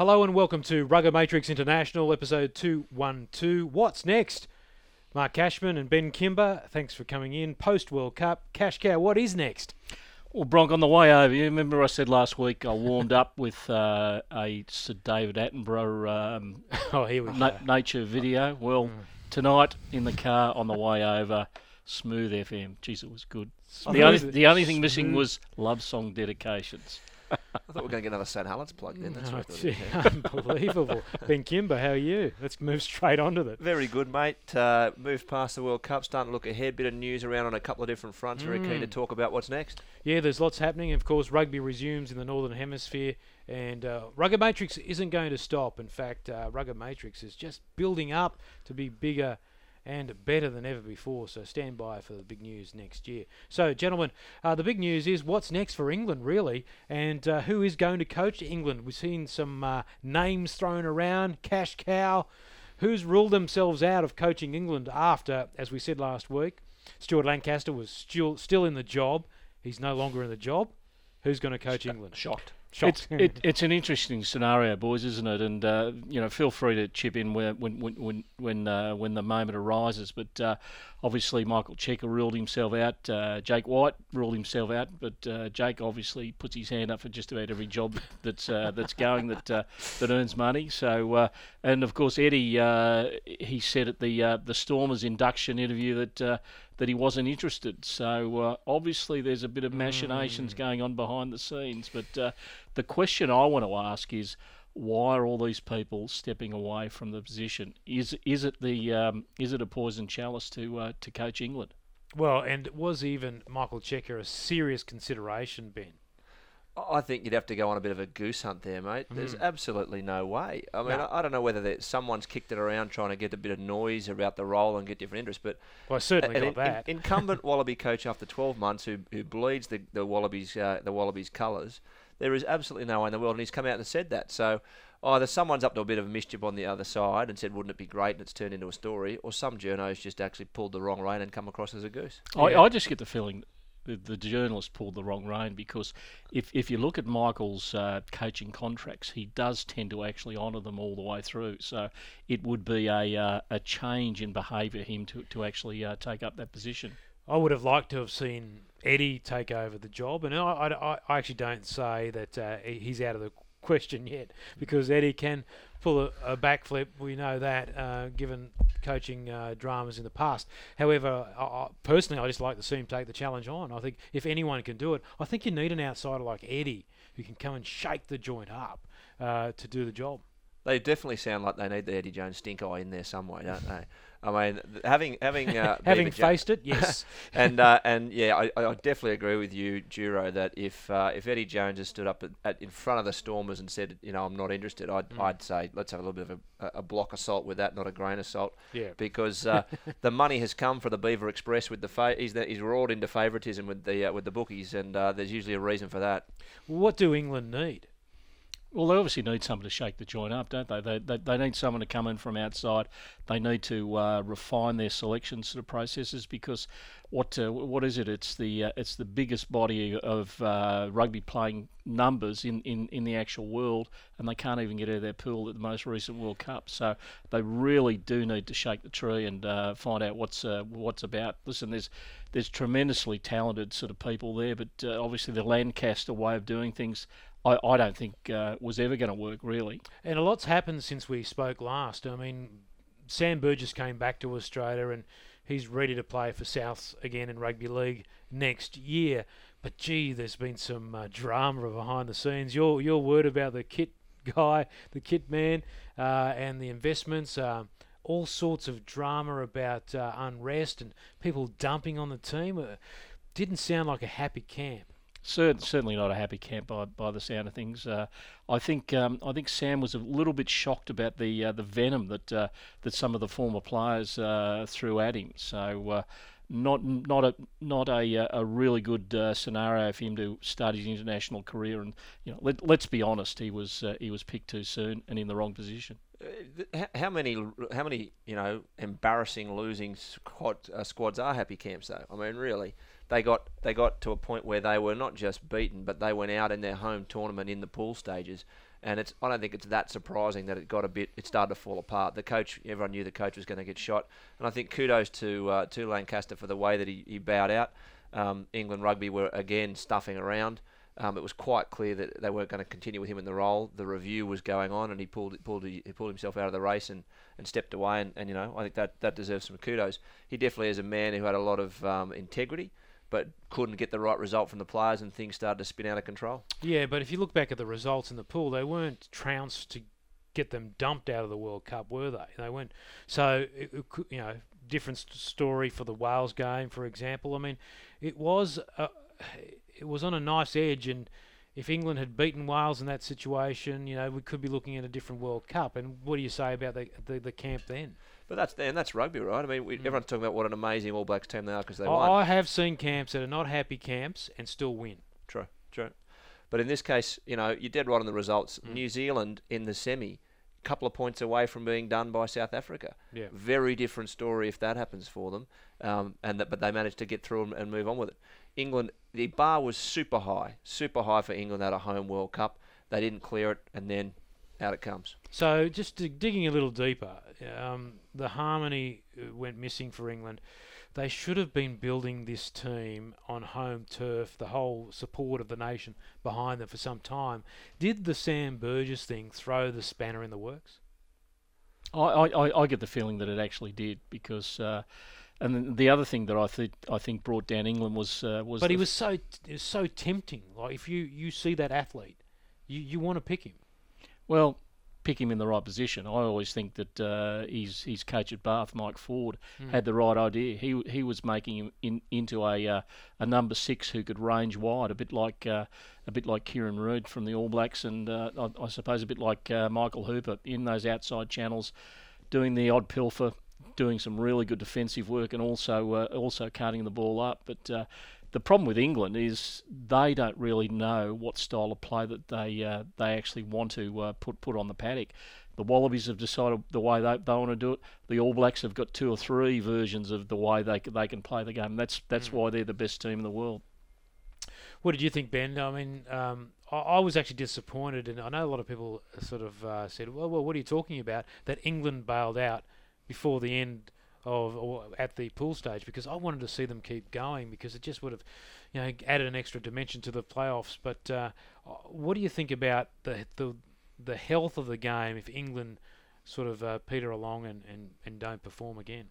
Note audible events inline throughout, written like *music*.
Hello and welcome to Rugger Matrix International, episode 212. What's next? Mark Cashman and Ben Kimber, thanks for coming in. Post World Cup, Cash Cow, what is next? Well, Bronk, on the way over, you remember I said last week I warmed up with uh, a Sir David Attenborough um, *laughs* Oh, here we go. na- nature video. Well, Mm. tonight in the car on the way over, Smooth FM. Jeez, it was good. Smooth- The only, the only thing missing was love song dedications. *laughs* I thought we were going to get another St Helens plug in. That's what gee, *laughs* unbelievable. *laughs* ben Kimber, how are you? Let's move straight on to that. Very good, mate. Uh, moved past the World Cup, starting to look ahead. Bit of news around on a couple of different fronts. Very keen to Mm. talk about what's next. Yeah, there's lots happening. Of course, rugby resumes in the Northern Hemisphere, and uh, Rugger Matrix isn't going to stop. In fact, uh, Rugger Matrix is just building up to be bigger and better than ever before. So stand by for the big news next year. So, gentlemen, uh, the big news is what's next for England, really, and uh, who is going to coach England. We've seen some uh, names thrown around. Cash Cow. Who's ruled themselves out of coaching England after, as we said last week, Stuart Lancaster was still still in the job. He's no longer in the job. Who's going to coach England? Shocked. Shocked. It's, it, it's an interesting scenario, boys, isn't it? And uh, you know, feel free to chip in when when when when, uh, when the moment arises. But uh, obviously, Michael Cheika ruled himself out. Uh, Jake White ruled himself out. But uh, Jake obviously puts his hand up for just about every job *laughs* that's uh, that's going that that earns money. So and of course, Eddie he said at the the Stormers induction interview that. That he wasn't interested. So uh, obviously there's a bit of machinations going on behind the scenes. But uh, the question I want to ask is, why are all these people stepping away from the position? Is is it the um, is it a poison chalice to uh, to coach England? well, and was even Michael Cheika a serious consideration, Ben? I I think you'd have to go on a bit of a goose hunt there, mate. There's absolutely no way. I mean, No. I, I don't know whether someone's kicked it around trying to get a bit of noise about the role and get different interest, but Well, I certainly an got in- that. in- incumbent *laughs* Wallaby coach after 12 months who, who bleeds the, the Wallabies uh, the Wallabies colours, there is absolutely no way in the world, and he's come out and said that. So either someone's up to a bit of mischief on the other side and said, wouldn't it be great, and it's turned into a story, or some journos just actually pulled the wrong rein and come across as a goose. I, I just get the feeling the, the journalist pulled the wrong rein because if if you look at Michael's uh, coaching contracts, he does tend to actually honour them all the way through. So it would be a uh, a change in behaviour him to to actually uh, take up that position. I would have liked to have seen Eddie take over the job, and I, I, I actually don't say that uh, he's out of the question yet because Eddie can pull a, a backflip. We know that, uh, given coaching uh, dramas in the past. However, I, I, personally, I just like to see him take the challenge on. I think if anyone can do it, I think you need an outsider like Eddie who can come and shake the joint up uh, to do the job. They definitely sound like they need the Eddie Jones stink eye in there some way, don't they? I mean, having having uh, *laughs* Having faced it, yes. *laughs* and uh, and yeah, I, I definitely agree with you, Duro, that if uh, if Eddie Jones has stood up at, at, in front of the Stormers and said, you know, I'm not interested, I'd, Mm. I'd say let's have a little bit of a, a block of salt with that, not a grain of salt, yeah. because *laughs* uh, the money has come for the Beaver Express with the fa- he's the, he's roared into favouritism with the uh, with the bookies, and uh, there's usually a reason for that. What do England need? Well, they obviously need someone to shake the joint up, don't they? They, they, they need someone to come in from outside. They need to uh, refine their selection sort of processes because what uh, what is it? It's the uh, it's the biggest body of uh, rugby playing numbers in, in, in the actual world, and they can't even get out of their pool at the most recent World Cup. So they really do need to shake the tree and uh, find out what's uh, what's about. Listen, there's there's tremendously talented sort of people there, but obviously the Lancaster way of doing things. I, I don't think uh, was ever going to work really. And a lot's happened since we spoke last. I mean, Sam Burgess came back to Australia and he's ready to play for Souths again in rugby league next year. But gee, there's been some uh, drama behind the scenes. Your your word about the kit guy, the kit man, uh, and the investments. Uh, all sorts of drama about uh, unrest and people dumping on the team. Uh, didn't sound like a happy camp. Cer- certainly not a happy camp by, by the sound of things. Uh, I think um, I think Sam was a little bit shocked about the uh, the venom that uh, that some of the former players uh, threw at him. So uh, not not a not a uh, a really good scenario for him to start his international career. And you know, let, let's be honest, he was he was picked too soon and in the wrong position. How many, how many, you know, embarrassing losing squad uh, squads are happy camps though? I mean, really, they got they got to a point where they were not just beaten, but they went out in their home tournament in the pool stages And it's I don't think it's that surprising that it got a bit it started to fall apart. The coach everyone knew the coach was going to get shot, and I think kudos to uh, to Lancaster for the way that he, he bowed out. Um, England rugby were again stuffing around. Um, it was quite clear that they weren't going to continue with him in the role. The review was going on, and he pulled pulled he pulled himself out of the race and, and stepped away. And, and you know, I think that that deserves some kudos. He definitely is a man who had a lot of um, integrity, but couldn't get the right result from the players, and things started to spin out of control. Yeah, but if you look back at the results in the pool, they weren't trounced to get them dumped out of the World Cup, were they? They weren't. So it, it you know, different story for the Wales game, for example. I mean, it was. Uh, it was on a nice edge, and if England had beaten Wales in that situation, you know, we could be looking at a different World Cup. And what do you say about the the, the camp then? But that's and that's rugby, right? I mean, we, Mm. everyone's talking about what an amazing All Blacks team they are because they I, won. I have seen camps that are not happy camps and still win. True, true. But in this case, you know, you're dead right on the results. Mm. New Zealand in the semi, a couple of points away from being done by South Africa. Yeah. Very different story if that happens for them. Um, and that, but they managed to get through and, and move on with it. England, the bar was super high, super high for England at a home World Cup. They didn't clear it, and then out it comes. So just to, digging a little deeper, um, the harmony uh, went missing for England. They should have been building this team on home turf, the whole support of the nation behind them for some time. Did the Sam Burgess thing throw the spanner in the works? I, I, I- I get the feeling that it actually did because, uh, and the other thing that I think I think brought down England was uh, was. But he was so it was so tempting. Like if you, you see that athlete, you, you want to pick him. Well, pick him in the right position. I always think that uh, his his coach at Bath, Mike Ford, Hmm. had the right idea. He he was making him in, into a uh, a number six who could range wide, a bit like uh, a bit like Kieran Read from the All Blacks, and uh, I, I suppose a bit like uh, Michael Hooper in those outside channels, doing the odd pilfer, doing some really good defensive work, and also uh, also carting the ball up. But uh, the problem with England is they don't really know what style of play that they uh, they actually want to uh, put put on the paddock. The Wallabies have decided the way they, they want to do it. The All Blacks have got two or three versions of the way they they can play the game. That's that's why they're the best team in the world. What did you think, Ben? I mean, um, I, I was actually disappointed, and I know a lot of people sort of uh, said, "Well, well, what are you talking about?" That England bailed out before the end of or at the pool stage because I wanted to see them keep going because it just would have, you know, added an extra dimension to the playoffs. But uh, what do you think about the the the health of the game if England sort of uh, peter along and, and, and don't perform again?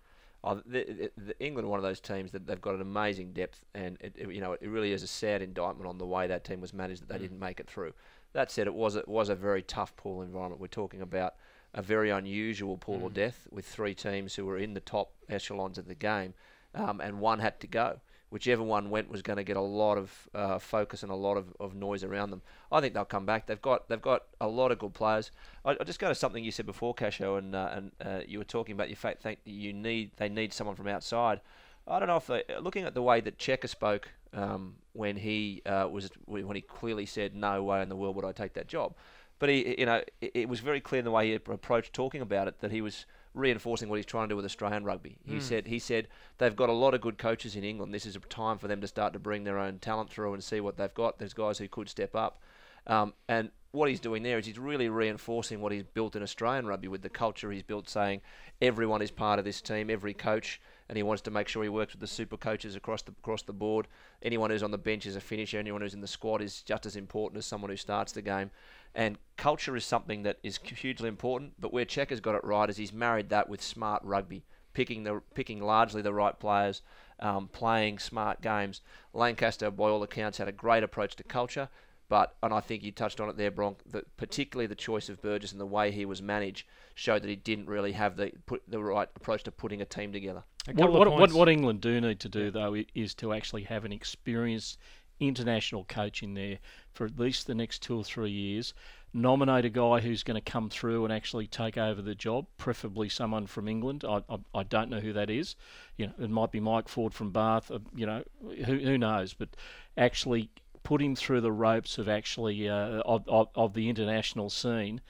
Oh, the, the, the England are one of those teams that they've got an amazing depth, and it, it- you know it really is a sad indictment on the way that team was managed that they Mm. didn't make it through. That said, it was it was a very tough pool environment. We're talking about a very unusual pool of Mm. death with three teams who were in the top echelons of the game, um, and one had to go. Whichever one went was going to get a lot of uh, focus and a lot of, of noise around them. I think they'll come back. They've got they've got a lot of good players. I, I just go to something you said before, Casho, and uh, and uh, you were talking about your fact think that you need they need someone from outside. I don't know if they, looking at the way that Cheika spoke um, when he uh, was when he clearly said no way in the world would I take that job, but he you know it, it was very clear in the way he approached talking about it that he was reinforcing what he's trying to do with Australian rugby. He Mm. said he said they've got a lot of good coaches in England. This is a time for them to start to bring their own talent through and see what they've got. There's guys who could step up. Um, and what he's doing there is he's really reinforcing what he's built in Australian rugby with the culture he's built, saying everyone is part of this team, every coach, and he wants to make sure he works with the super coaches across the across the board. Anyone who's on the bench is a finisher. Anyone who's in the squad is just as important as someone who starts the game. And culture is something that is hugely important. But where Cheika's got it right is he's married that with smart rugby, picking the picking largely the right players, um, playing smart games. Lancaster, by all accounts, had a great approach to culture. But and I think you touched on it there, Bronk. That particularly the choice of Burgess and the way he was managed showed that he didn't really have the put the right approach to putting a team together. What, what, what, what England do need to do, though, is to actually have an experienced international coach in there for at least the next two or three years. Nominate a guy who's going to come through and actually take over the job, preferably someone from England. I, I, I don't know who that is. You know, it might be Mike Ford from Bath. Uh, you know, who, who knows? But actually put him through the ropes of actually uh, of, of, of the international scene,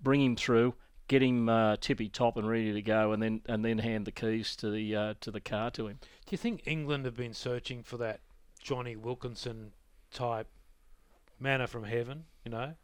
bring him through, get him uh, tippy top and ready to go, and then and then hand the keys to the uh, to the car to him. Do you think England have been searching for that Jonny Wilkinson type manna from heaven? You know,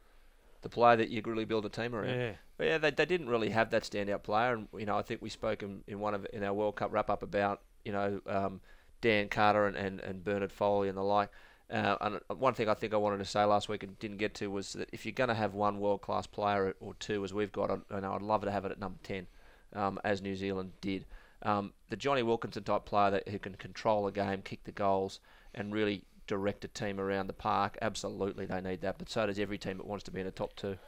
the player that you really build a team around. Yeah. But yeah, they, they didn't really have that standout player, and you know I think we spoke in, in one of in our World Cup wrap up about you know um, Dan Carter and, and, and Bernard Foley and the like. Uh, and one thing I think I wanted to say last week and didn't get to was that if you're going to have one world class player or two, as we've got, I, know I'd love to have it at number ten, um, as New Zealand did. Um, the Jonny Wilkinson type player that who can control a game, kick the goals, and really direct a team around the park. Absolutely, they need that. But so does every team that wants to be in the top two.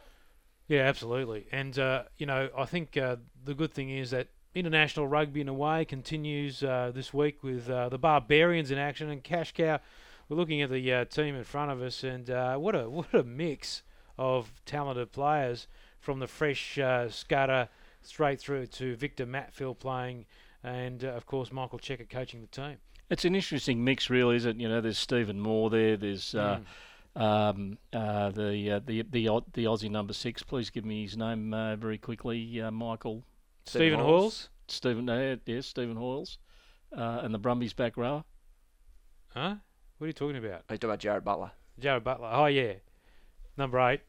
Yeah, absolutely. And, uh, you know, I think uh, the good thing is that international rugby in a way continues uh, this week with uh, the Barbarians in action and Cash Cow. We're looking at the uh, team in front of us, and uh, what a what a mix of talented players from the fresh uh, Skudder straight through to Victor Matfield playing, and uh, of course Michael Cheika coaching the team. It's an interesting mix, really, isn't it? You know, there's Stephen Moore there. There's uh, Mm. um, uh, the uh, the the the Aussie number six. Please give me his name uh, very quickly. Uh, Michael Stephen Hoiles. Stephen. Uh, yes, Stephen Hoiles, uh, and the Brumbies back rower. huh? What are you talking about? Are you talking about Jarrad Butler? Jarrad Butler. Oh yeah, number eight.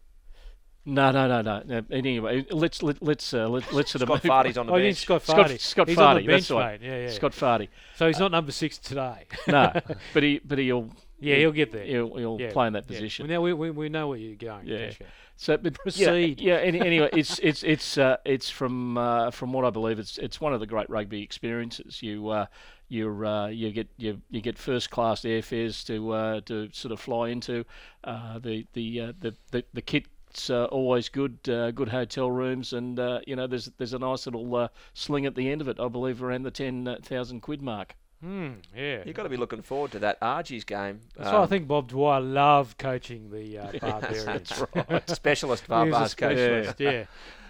No, no, no, no. no. Anyway, let's let, let's uh, let, let's sort of Scott move- Fardy's on the Oh, yeah, bench. Scott Scott- Fardy. Scott He's on the bench, that's right. Yeah, yeah. Scott Fardy. So he's not number six today. *laughs* No, *laughs* but he but he'll Yeah, he'll get there. he'll, he'll Yeah, play in that Yeah. position. Well, now we, we, we know where you're going. Yeah. So, but *laughs* Proceed. Yeah, yeah any, anyway, it's it's it's uh, it's from uh, from what I believe it's it's one of the great rugby experiences. You uh, you uh, you get you, you get first class airfares to uh, to sort of fly into. Uh, the the, uh, the the the kit's uh, always good. Uh, good hotel rooms, and uh, you know there's there's a nice little uh, sling at the end of it. I believe around the ten thousand quid mark. Hmm, yeah. You've got to be looking forward to that Argy's game. That's why I Um, think Bob Dwyer loved coaching the uh, *laughs* Barbarians. That's right. Specialist *laughs* He was a Barbars coach. specialist, yeah.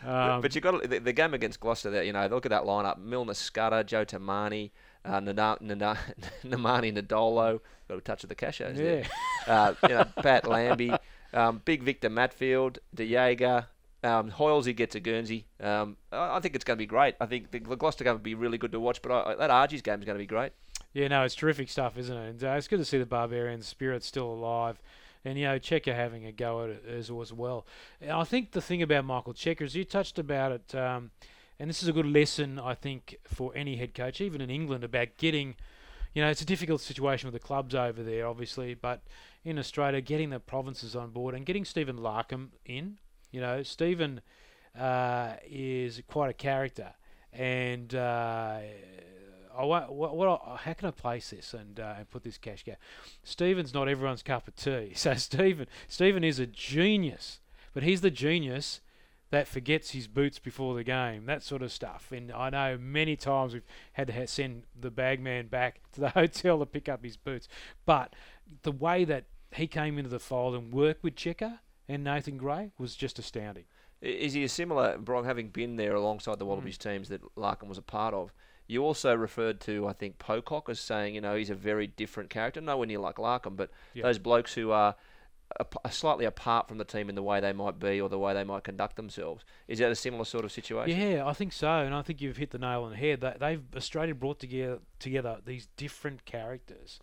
Um, but you've got to, the, the game against Gloucester. There, you know, look at that lineup: Milner, Skudder, Joe Tomane, uh, Nana, Nana, *laughs* Nemani Nadolo. Got a touch of the cashos there. Uh, you know, Pat Lambie, um, Big Victor Matfield, De Jager, um, Hoilesy gets a Guernsey. Um, I, I think it's going to be great. I think the, the Gloucester game will be really good to watch. But I, that Argy's game is going to be great. Yeah, no, it's terrific stuff, isn't it? And uh, it's good to see the barbarian spirit still alive. And, you know, Cheika having a go at it as, as well. And I think the thing about Michael Cheika is you touched about it, um, and this is a good lesson, I think, for any head coach, even in England, about getting, you know, it's a difficult situation with the clubs over there, obviously, but in Australia, getting the provinces on board and getting Stephen Larkham in. You know, Stephen uh, is quite a character. And uh, I what, what how can I place this and uh, and put this cash gap? Stephen's not everyone's cup of tea. *laughs* So Stephen Stephen is a genius, but he's the genius that forgets his boots before the game, that sort of stuff. And I know many times we've had to send the bagman back *laughs* to the hotel to pick up his boots. But the way that he came into the fold and worked with Cheika and Nathan Grey was just astounding. Is he a similar, Brock, having been there alongside the. Wallabies mm. teams that Larkham was a part of? You also referred to, I think, Pocock as saying, you know, he's a very different character. Nowhere near like Larkham, but Yeah. those blokes who are slightly apart from the team in the way they might be or the way they might conduct themselves. Is that a similar sort of situation? Yeah, I think so, and I think you've hit the nail on the head. That they've Australia brought together together these different characters,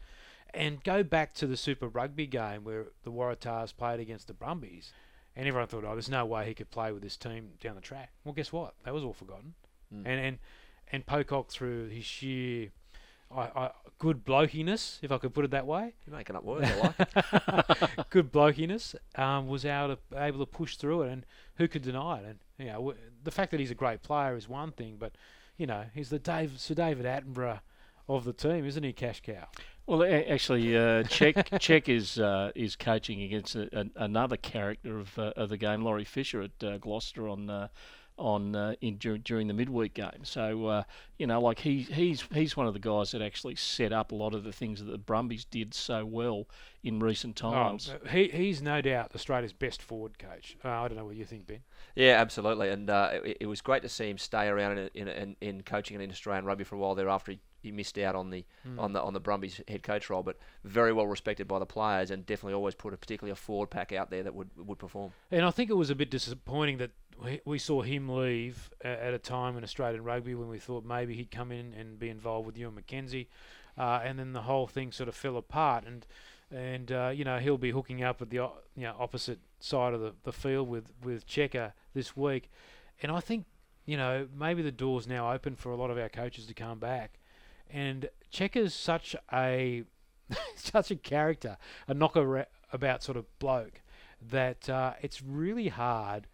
and go back to the Super Rugby game where the Waratahs played against the Brumbies, and everyone thought, oh, there's no way he could play with this team down the track. Well, guess what? That was all forgotten, Mm. and and and Pocock through his sheer. I, I, good blokiness, if I could put it that way, You're making up words. I like it. *laughs* good blokiness, um, was able to, able to push through it, and who could deny it? And you know, w- the fact that he's a great player is one thing, but you know, he's the Dave, Sir David Attenborough of the team, isn't he, Cash Cow? Well, a- actually, uh, Czech *laughs* Czech is uh, is coaching against a, an another character of uh, of the game, Laurie Fisher at uh, Gloucester on uh, on uh, in dur- during the midweek game. So uh, you know, like he he's he's one of the guys that actually set up a lot of the things that the Brumbies did so well in recent times. Oh, he he's no doubt Australia's best forward coach. Uh, I don't know what you think, Ben. Yeah, absolutely. And uh, it, it was great to see him stay around in, in, in, in coaching and in Australian rugby for a while thereafter. he, he missed out on the Hmm. on the on the Brumbies head coach role. But very well respected by the players and definitely always put a particularly a forward pack out there that would would perform. And I think it was a bit disappointing that we, we saw him leave at a time in Australian rugby when we thought maybe he'd come in and be involved with you and McKenzie, uh, and then the whole thing sort of fell apart. And and uh, you know he'll be hooking up at the you know opposite side of the, the field with with Cheika this week, and I think you know maybe the door's now open for a lot of our coaches to come back, and Cheika's such a *laughs* such a character, a knocker about sort of bloke that uh, it's really hard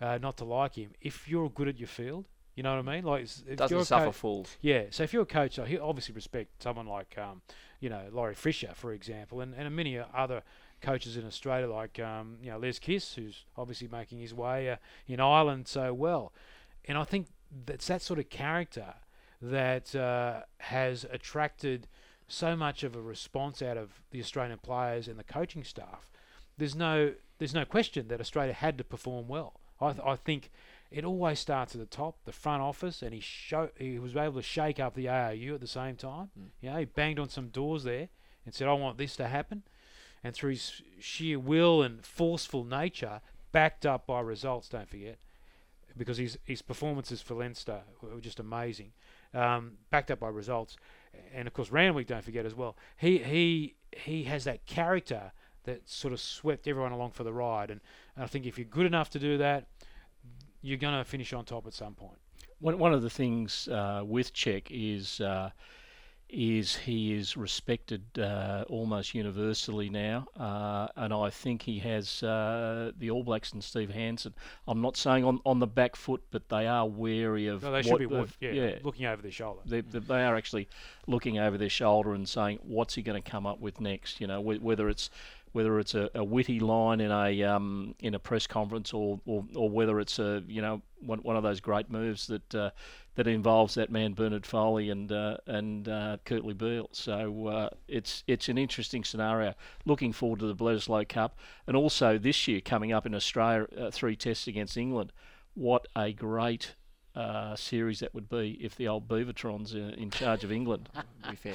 uh, not to like him if you're good at your field. You know what I mean? Like, if Doesn't you're a suffer co- fools. yeah, so if you're a coach, he obviously respect someone like, um, you know, Laurie Fisher, for example, and, and many other coaches in Australia, like, um, you know, Les Kiss, who's obviously making his way uh, in Ireland so well. And I think that's that sort of character that uh, has attracted so much of a response out of the Australian players and the coaching staff. There's no, there's no question that Australia had to perform well. I, th- I think it always starts at the top, the front office, and he show he was able to shake up the ARU at the same time. Mm. You know, he banged on some doors there and said, "I want this to happen," and through his sheer will and forceful nature, backed up by results. Don't forget, because his his performances for Leinster were just amazing, um, backed up by results, and of course Randwick. Don't forget as well. He he he has that character that sort of swept everyone along for the ride, and, and I think if you're good enough to do that, you're going to finish on top at some point. One, one of the things uh, with Czech is uh, is he is respected uh, almost universally now, uh, and I think he has uh, the All Blacks and Steve Hansen. I'm not saying on, on the back foot, but they are wary of. No, they should what be the- wa- yeah, looking over their shoulder. they, they they are actually looking over their shoulder and saying, "What's he going to come up with next?" You know, wh- whether it's whether it's a, a witty line in a um, in a press conference or, or, or whether it's a you know one, one of those great moves that uh, that involves that man Bernard Foley and uh, and uh, Kurtley Beale. So uh, it's it's an interesting scenario. Looking forward to the Bledisloe Cup and also this year coming up in Australia, uh, three tests against England. What a great uh, series that would be if the old Beavertrons uh, in charge of England.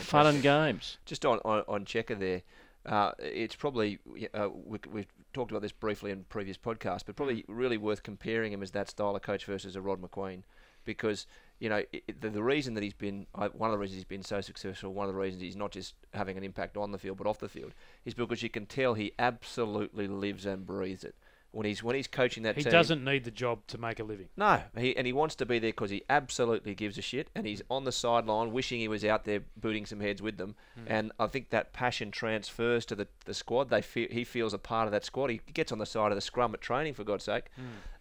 Fun and games. Just on on, on Cheika there, uh, it's probably uh, we, we've talked about this briefly in previous podcasts, but probably really worth comparing him as that style of coach versus a Rod Macqueen, because you know i the, the reason that he's been one of the reasons he's been so successful, one of the reasons he's not just having an impact on the field but off the field, is because you can tell he absolutely lives and breathes it when he's when he's coaching that team. He team. doesn't need the job to make a living. No, he, and he wants to be there because he absolutely gives a shit, and he's on the sideline wishing he was out there booting some heads with them. And I think that passion transfers to the, the squad. They feel he feels a part of that squad. He gets on the side of the scrum at training for God's sake,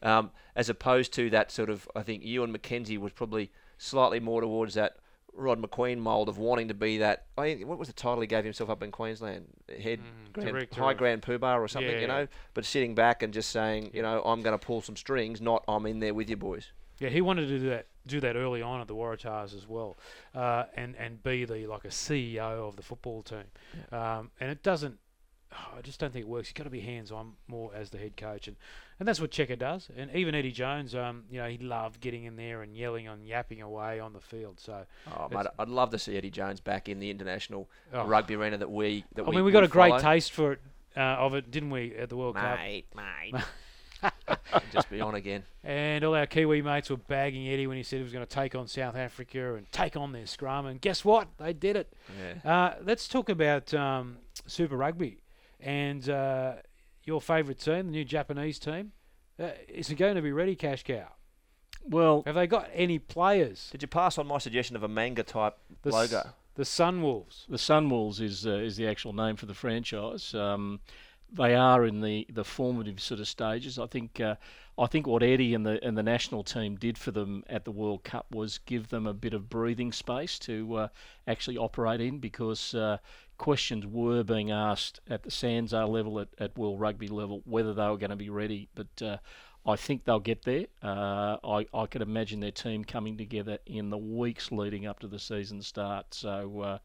um, as opposed to that sort of. I think Ewen McKenzie was probably slightly more towards that. Rod Macqueen mould of wanting to be that. I what was the title he gave himself up in Queensland? Head Grand, Director High Grand Poobah or something, Yeah, you know. yeah. But sitting back and just saying, you know, I'm going to pull some strings, not I'm in there with you boys. Yeah, he wanted to do that do that early on at the Waratahs as well, uh, and and be the like a CEO of the football team. Um, and it doesn't. I just don't think it works. You've got to be hands on more as the head coach, and, and that's what Cheika does. And even Eddie Jones, um, you know, he loved getting in there and yelling and yapping away on the field. So Oh, mate, I'd love to see Eddie Jones back in the international Oh. rugby arena that we. That I we, mean, we got a great taste for it uh, of it, didn't we, at the World Cup? mate, mate. *laughs* Just be on again. And all our Kiwi mates were bagging Eddie when he said he was going to take on South Africa and take on their scrum. And guess what? They did it. Yeah. Uh, let's talk about um, Super Rugby and uh, your favourite team, the new Japanese team. Uh, is it going to be ready, Cash Cow? Well, Have they got any players? Did you pass on my suggestion of a manga type The s- logo? The Sunwolves. the Sunwolves is uh, is the actual name for the franchise. Um, they are in the, the formative sort of stages. I think uh, I think what Eddie and the and the national team did for them at the World Cup was give them a bit of breathing space to uh, actually operate in because uh, questions were being asked at the Sanzar level at, at World Rugby level whether they were going to be ready. But uh, I think they'll get there. Uh, I, I could imagine their team coming together in the weeks leading up to the season start. So uh,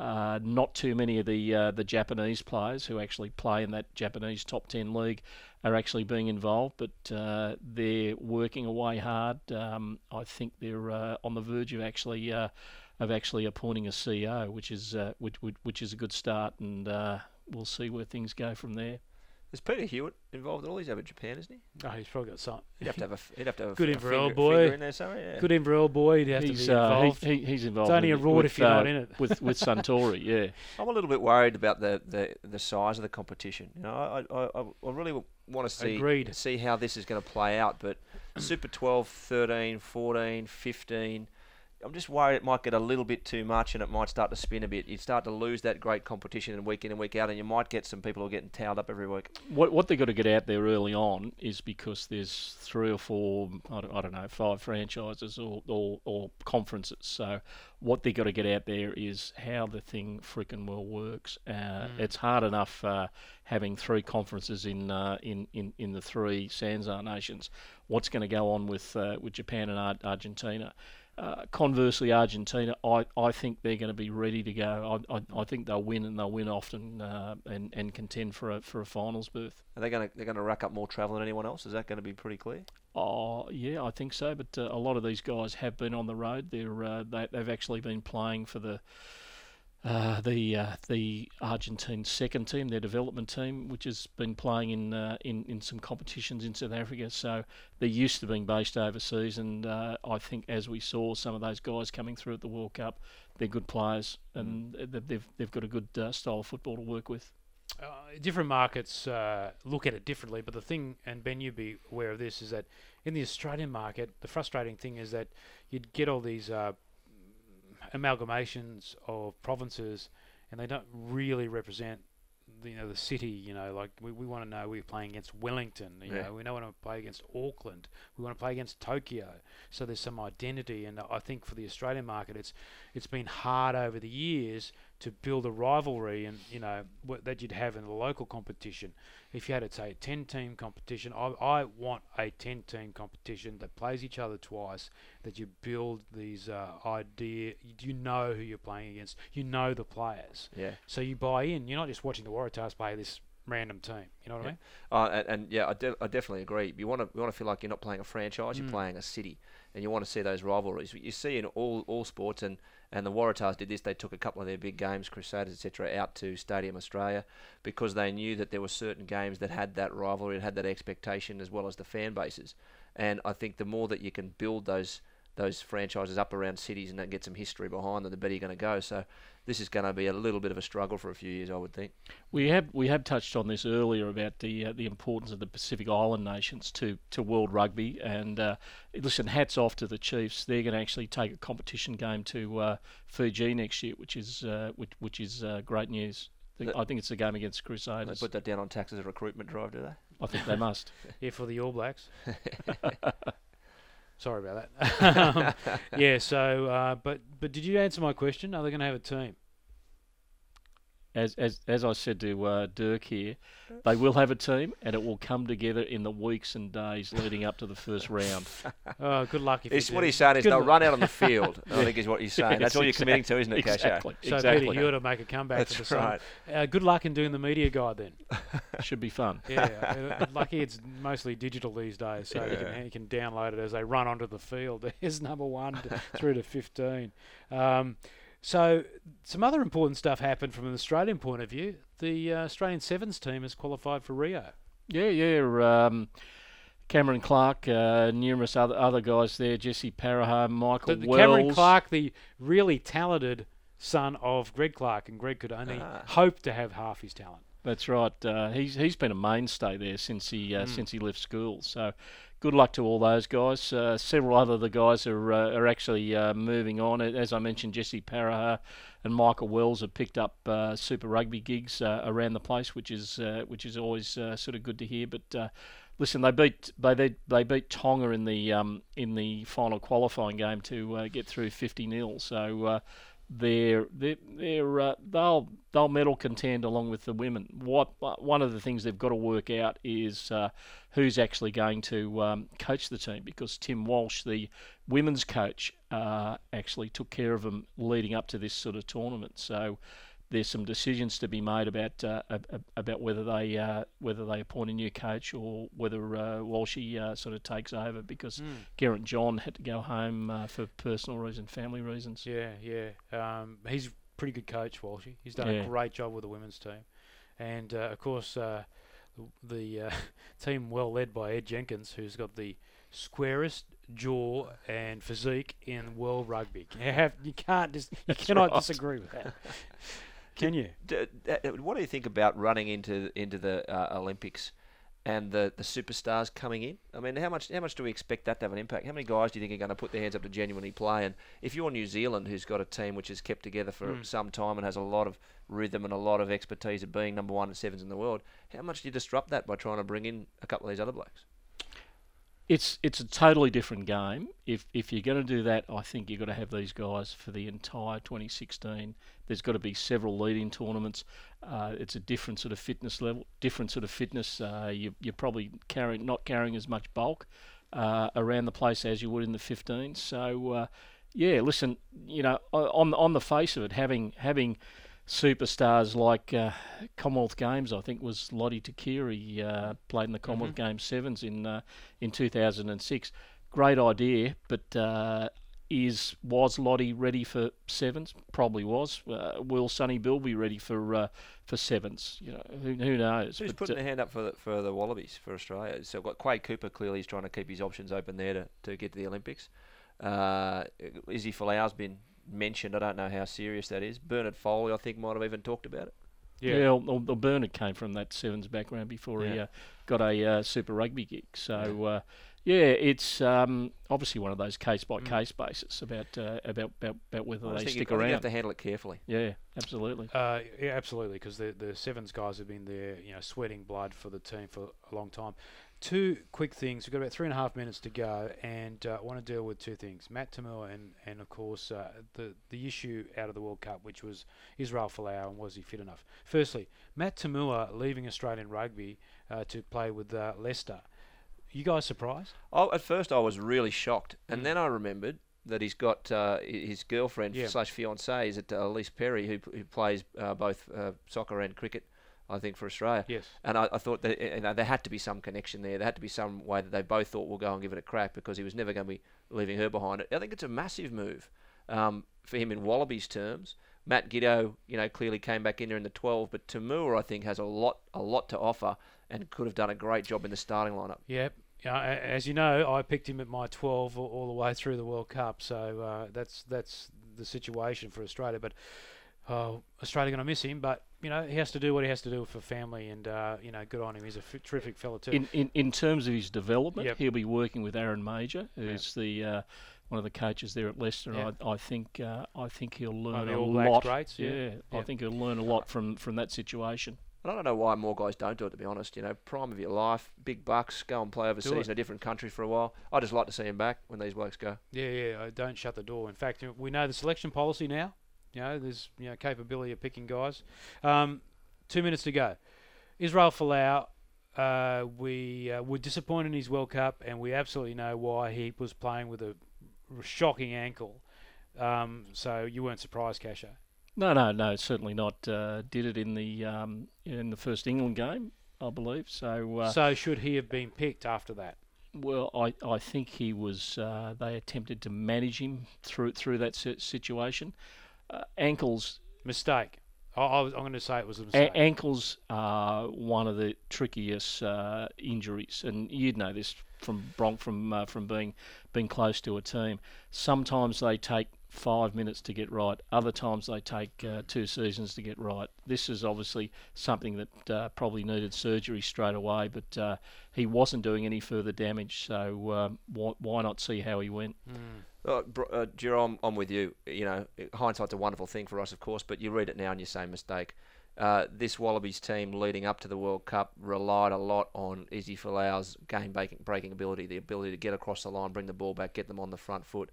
uh, not too many of the uh, the Japanese players who actually play in that Japanese top ten league are actually being involved, but uh, they're working away hard. Um, I think they're uh, on the verge of actually uh, of actually appointing a CEO, which is uh, which, which which is a good start, and uh, we'll see where things go from there. Is Peter Hewitt involved at all? He's over in Japan, isn't he? Oh, he's probably got some. He'd have to have a. f- He'd have to have a Good f- a for finger, boy. finger in there somewhere. Yeah. Good in for old boy. He'd have he's, to be uh, he- involved. he's involved. It's only a reward with, if you're not uh, in it. With with Suntory, yeah. *laughs* I'm a little bit worried about the, the, the size of the competition. You know, I I, I, I really want to see Agreed. see how this is going to play out. But Super 12, 13, 14, 15. I'm just worried it might get a little bit too much and it might start to spin a bit. You'd start to lose that great competition and week in and week out, and you might get some people who are getting towed up every week. What what they've got to get out there early on is because there's three or four, I don't, I don't know, five franchises or, or, or conferences. So what they've got to get out there is how the thing freaking well works. Uh, It's hard enough uh, having three conferences in, uh, in, in in the three Sanzar nations. What's going to go on with uh, with Japan and Ar- Argentina? Uh, conversely, Argentina, I, I think they're going to be ready to go. I, I, I think they'll win and they'll win often uh, and, and contend for a for a finals berth. Are they going to they're going to rack up more travel than anyone else? Is that going to be pretty clear? Oh yeah, I think so. But uh, a lot of these guys have been on the road. They're uh, they, they've actually been playing for the uh, the uh, the Argentine second team, their development team, which has been playing in uh, in in some competitions in South Africa. So they're used to being based overseas, and uh, I think as we saw some of those guys coming through at the World Cup, they're good players, and they've they've, they've got a good uh, style of football to work with. uh, different markets uh, look at it differently, but the thing, and Ben, you'd be aware of this, is that in the Australian market, the frustrating thing is that you'd get all these uh, amalgamations of provinces, and they don't really represent. The, you know the city. You know, like we, we want to know we're playing against Wellington. You Yeah. know, we don't want to play against Auckland. We want to play against Tokyo. So there's some identity, and I think for the Australian market, it's it's been hard over the years to build a rivalry and you know what, that you'd have in the local competition. If you had, say, a 10 team competition, I, I want a 10 team competition that plays each other twice, that you build these uh, idea, you know who you're playing against, you know the players. Yeah. So you buy in, you're not just watching the Waratahs play this random team. You know what I mean? Uh, and, and yeah, I, de- I definitely agree. You want to you want to feel like you're not playing a franchise, you're Mm. playing a city, and you want to see those rivalries. You see in all all sports, and and the Waratahs did this. They took a couple of their big games, Crusaders, etc., out to Stadium Australia because they knew that there were certain games that had that rivalry and had that expectation as well as the fan bases. And I think the more that you can build those those franchises up around cities and then get some history behind them, the better you're going to go. So this is going to be a little bit of a struggle for a few years, I would think. We have we have touched on this earlier about the uh, the importance of the Pacific Island nations to, to world rugby, and uh, listen, hats off to the Chiefs. They're going to actually take a competition game to uh, Fiji next year, which is uh, which, which is uh, great news. I think- The- I think it's a game against Crusaders. They Crusaders. put that down on tax as a recruitment drive, do they? I think they must. *laughs* Yeah, for the All Blacks. *laughs* Sorry about that. *laughs* Um, yeah. So, uh, but but did you answer my question? Are they going to have a team? As as as I said to uh, Dirk here, they will have a team, and it will come together in the weeks and days leading up to the first round. *laughs* Oh, good luck if you It's do. what he's saying is Good they'll luck. run out on the field. *laughs* I think is what he's saying. That's Yes, all you're exact- committing to, isn't it, Casho? Exactly. So exactly. Peter, you ought to make a comeback for the That's Sun. right. Uh, good luck in doing the media guide then. *laughs* Should be fun. Yeah, uh, lucky it's mostly digital these days, so you, can, you can download it as they run onto the field. There's number one to, through to 15. Um, so, some other important stuff happened from an Australian point of view. The uh, Australian Sevens team has qualified for Rio. Yeah, yeah. Um, Cameron Clark, uh, numerous other other guys there. Jesse Parahi, Michael The, the Wells. Cameron Clark, the really talented son of Greg Clark, and Greg could only Ah. hope to have half his talent. That's right. Uh, he's he's been a mainstay there since he uh, Mm. since he left school. So, good luck to all those guys. Uh, several other of the guys are uh, are actually uh, moving on. As I mentioned, Jesse Parahi and Michael Wells have picked up uh, Super Rugby gigs uh, around the place, which is which is always sort of good to hear. But listen, they beat they they, they beat Tonga in the um, in the final qualifying game to get through 50 nil. So. They're they're, they're uh, they'll they'll medal contend along with the women. What one of the things they've got to work out is uh, who's actually going to um, coach the team because Tim Walsh, the women's coach, uh, actually took care of them leading up to this sort of tournament. So there's some decisions to be made about uh, ab- ab- about whether they uh, whether they appoint a new coach or whether uh, Walshy uh, sort of takes over because Mm. Geraint John had to go home uh, for personal reasons, family reasons. Yeah, yeah. Um, he's a pretty good coach, Walshy. He's done Yeah. a great job with the women's team, and uh, of course, uh, the uh, *laughs* team well led by Ed Jenkins, who's got the squarest jaw and physique in world rugby. You have you can't just you *laughs* cannot right. disagree with that. *laughs* Can you? D- d- what do you think about running into into the uh, Olympics and the, the superstars coming in? I mean, how much how much do we expect that to have an impact? How many guys do you think are going to put their hands up to genuinely play? And if you're New Zealand, who's got a team which is kept together for Mm. some time and has a lot of rhythm and a lot of expertise of being number one and sevens in the world, how much do you disrupt that by trying to bring in a couple of these other blokes? It's it's a totally different game. If if you're going to do that, I think you've got to have these guys for the entire 2016. There's got to be several leading tournaments. Uh, it's a different sort of fitness level, different sort of fitness. Uh, you, you're probably carrying not carrying as much bulk uh, around the place as you would in the 15. So uh, yeah, listen, you know, on on the face of it, having having superstars like uh, Commonwealth Games, I think was Lote Tuqiri uh, played in the Commonwealth Games sevens in uh, in 2006. Great idea, but uh, is was Lote ready for sevens? Probably was. Uh, will Sonny Bill be ready for uh, for sevens? You know, who, who knows? Who's But, putting uh, hand up for the, for the Wallabies for Australia? So got Quade Cooper clearly is trying to keep his options open there to, to get to the Olympics. Uh, Izzy Folau's been mentioned. I don't know how serious that is. Bernard Foley, I think, might have even talked about it. Yeah, well, well, Bernard came from that sevens background before he uh, got a uh, Super Rugby gig. So uh, yeah, it's um, obviously one of those case by case basis about, uh, about about about whether I they think, stick you, I think you around. have to handle it carefully. Yeah, absolutely. Uh, yeah, absolutely, because the the sevens guys have been there, you know, sweating blood for the team for a long time. Two quick things. We've got about three and a half minutes to go, and uh, I want to deal with two things: Matt Toomua and and of course uh, the the issue out of the World Cup, which was Israel Folau and was he fit enough? Firstly, Matt Toomua leaving Australian rugby uh, to play with uh, Leicester. You guys surprised? I, at first, I was really shocked, and Mm. then I remembered that he's got uh, his girlfriend Yeah. slash fiancee is at uh, Ellyse Perry, who who plays uh, both uh, soccer and cricket, I think, for Australia. Yes. And I, I thought that you know, there had to be some connection there. There had to be some way that they both thought we'll go and give it a crack because he was never going to be leaving her behind. I think it's a massive move um, for him in Wallabies terms. Matt Giteau, you know, clearly came back in there in the 12, but Toomua, I think, has a lot, a lot to offer and could have done a great job in the starting lineup. Yep. Yeah, as you know, I picked him at my 12 all, all the way through the World Cup, so uh, that's that's the situation for Australia. But uh, Australia going to miss him, but you know he has to do what he has to do for family, and uh, you know, good on him. He's a f- terrific fella too. In, in in terms of his development, Yep. he'll be working with Aaron Mauger, who's the uh, one of the coaches there at Leicester. Yeah. I, I think uh, I think he'll learn the a All Blacks lot. greats, yeah. I Yeah. think he'll learn a lot from from that situation. And I don't know why more guys don't do it. To be honest, you know, prime of your life, big bucks, go and play overseas in a different country for a while. I just like to see him back when these blokes go. Yeah, yeah. uh, Don't shut the door. In fact, we know the selection policy now. You know, there's you know capability of picking guys. Um, two minutes to go. Israel Folau. Uh, we uh, were disappointed in his World Cup, and we absolutely know why he was playing with a shocking ankle. Um, so you weren't surprised, Casho. No, no, no, certainly not. Uh, did it in the um, in the first England game, I believe. So, uh, so should he have been picked after that? well, I, I think he was. Uh, they attempted to manage him through through that situation. Uh, ankles Mistake. I, I was, I'm going to say it was a A- mistake. ankles are one of the trickiest uh, injuries, and you'd know this from Bronk from uh, from being being close to a team. Sometimes they take five minutes to get right. Other times they take uh, two seasons to get right. This is obviously something that uh, probably needed surgery straight away, but uh, he wasn't doing any further damage. So um, why, why not see how he went? Mm. Uh, uh, Jerome, I'm with you. You know, hindsight's a wonderful thing for us, of course, but you read it now and you say mistake. Uh, this Wallabies team leading up to the World Cup relied a lot on Izzy Folau's game breaking ability, the ability to get across the line, bring the ball back, get them on the front foot.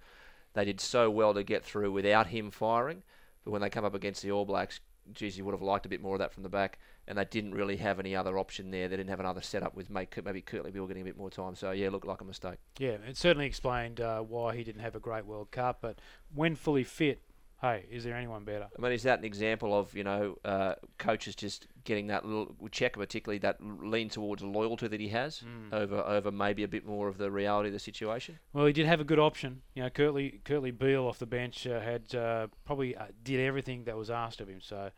They did so well to get through without him firing, but when they come up against the All Blacks, geez, you would have liked a bit more of that from the back, and they didn't really have any other option there. They didn't have another setup with maybe Kurtley Beale getting a bit more time. So yeah, looked like a mistake. Yeah, it certainly explained uh, why he didn't have a great World Cup. But when fully fit, hey, is there anyone better? I mean, is that an example of you know uh, coaches just getting that little check, particularly that lean towards loyalty that he has over over maybe a bit more of the reality of the situation. Well, he did have a good option. You know, Kurtley Kurtley Beale off the bench uh, had uh, probably uh, did everything that was asked of him. So,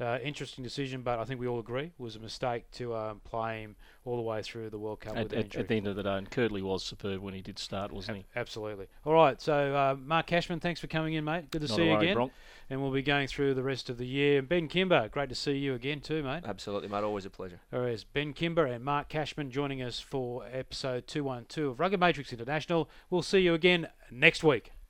uh, interesting decision, but I think we all agree it was a mistake to um, play him all the way through the World Cup At, with an at, injury. at the end of the day, and Kurtley was superb when he did start, wasn't he? Absolutely. All right. So, uh, Mark Cashman, thanks for coming in, mate. Good to Not see you worry, again. Bronk. And we'll be going through the rest of the year. And Ben Kimber, great to see you again too, mate. Absolutely, mate. Always a pleasure. There is Ben Kimber and Mark Cashman joining us for episode 212 of Rugger Matrix International. We'll see you again next week.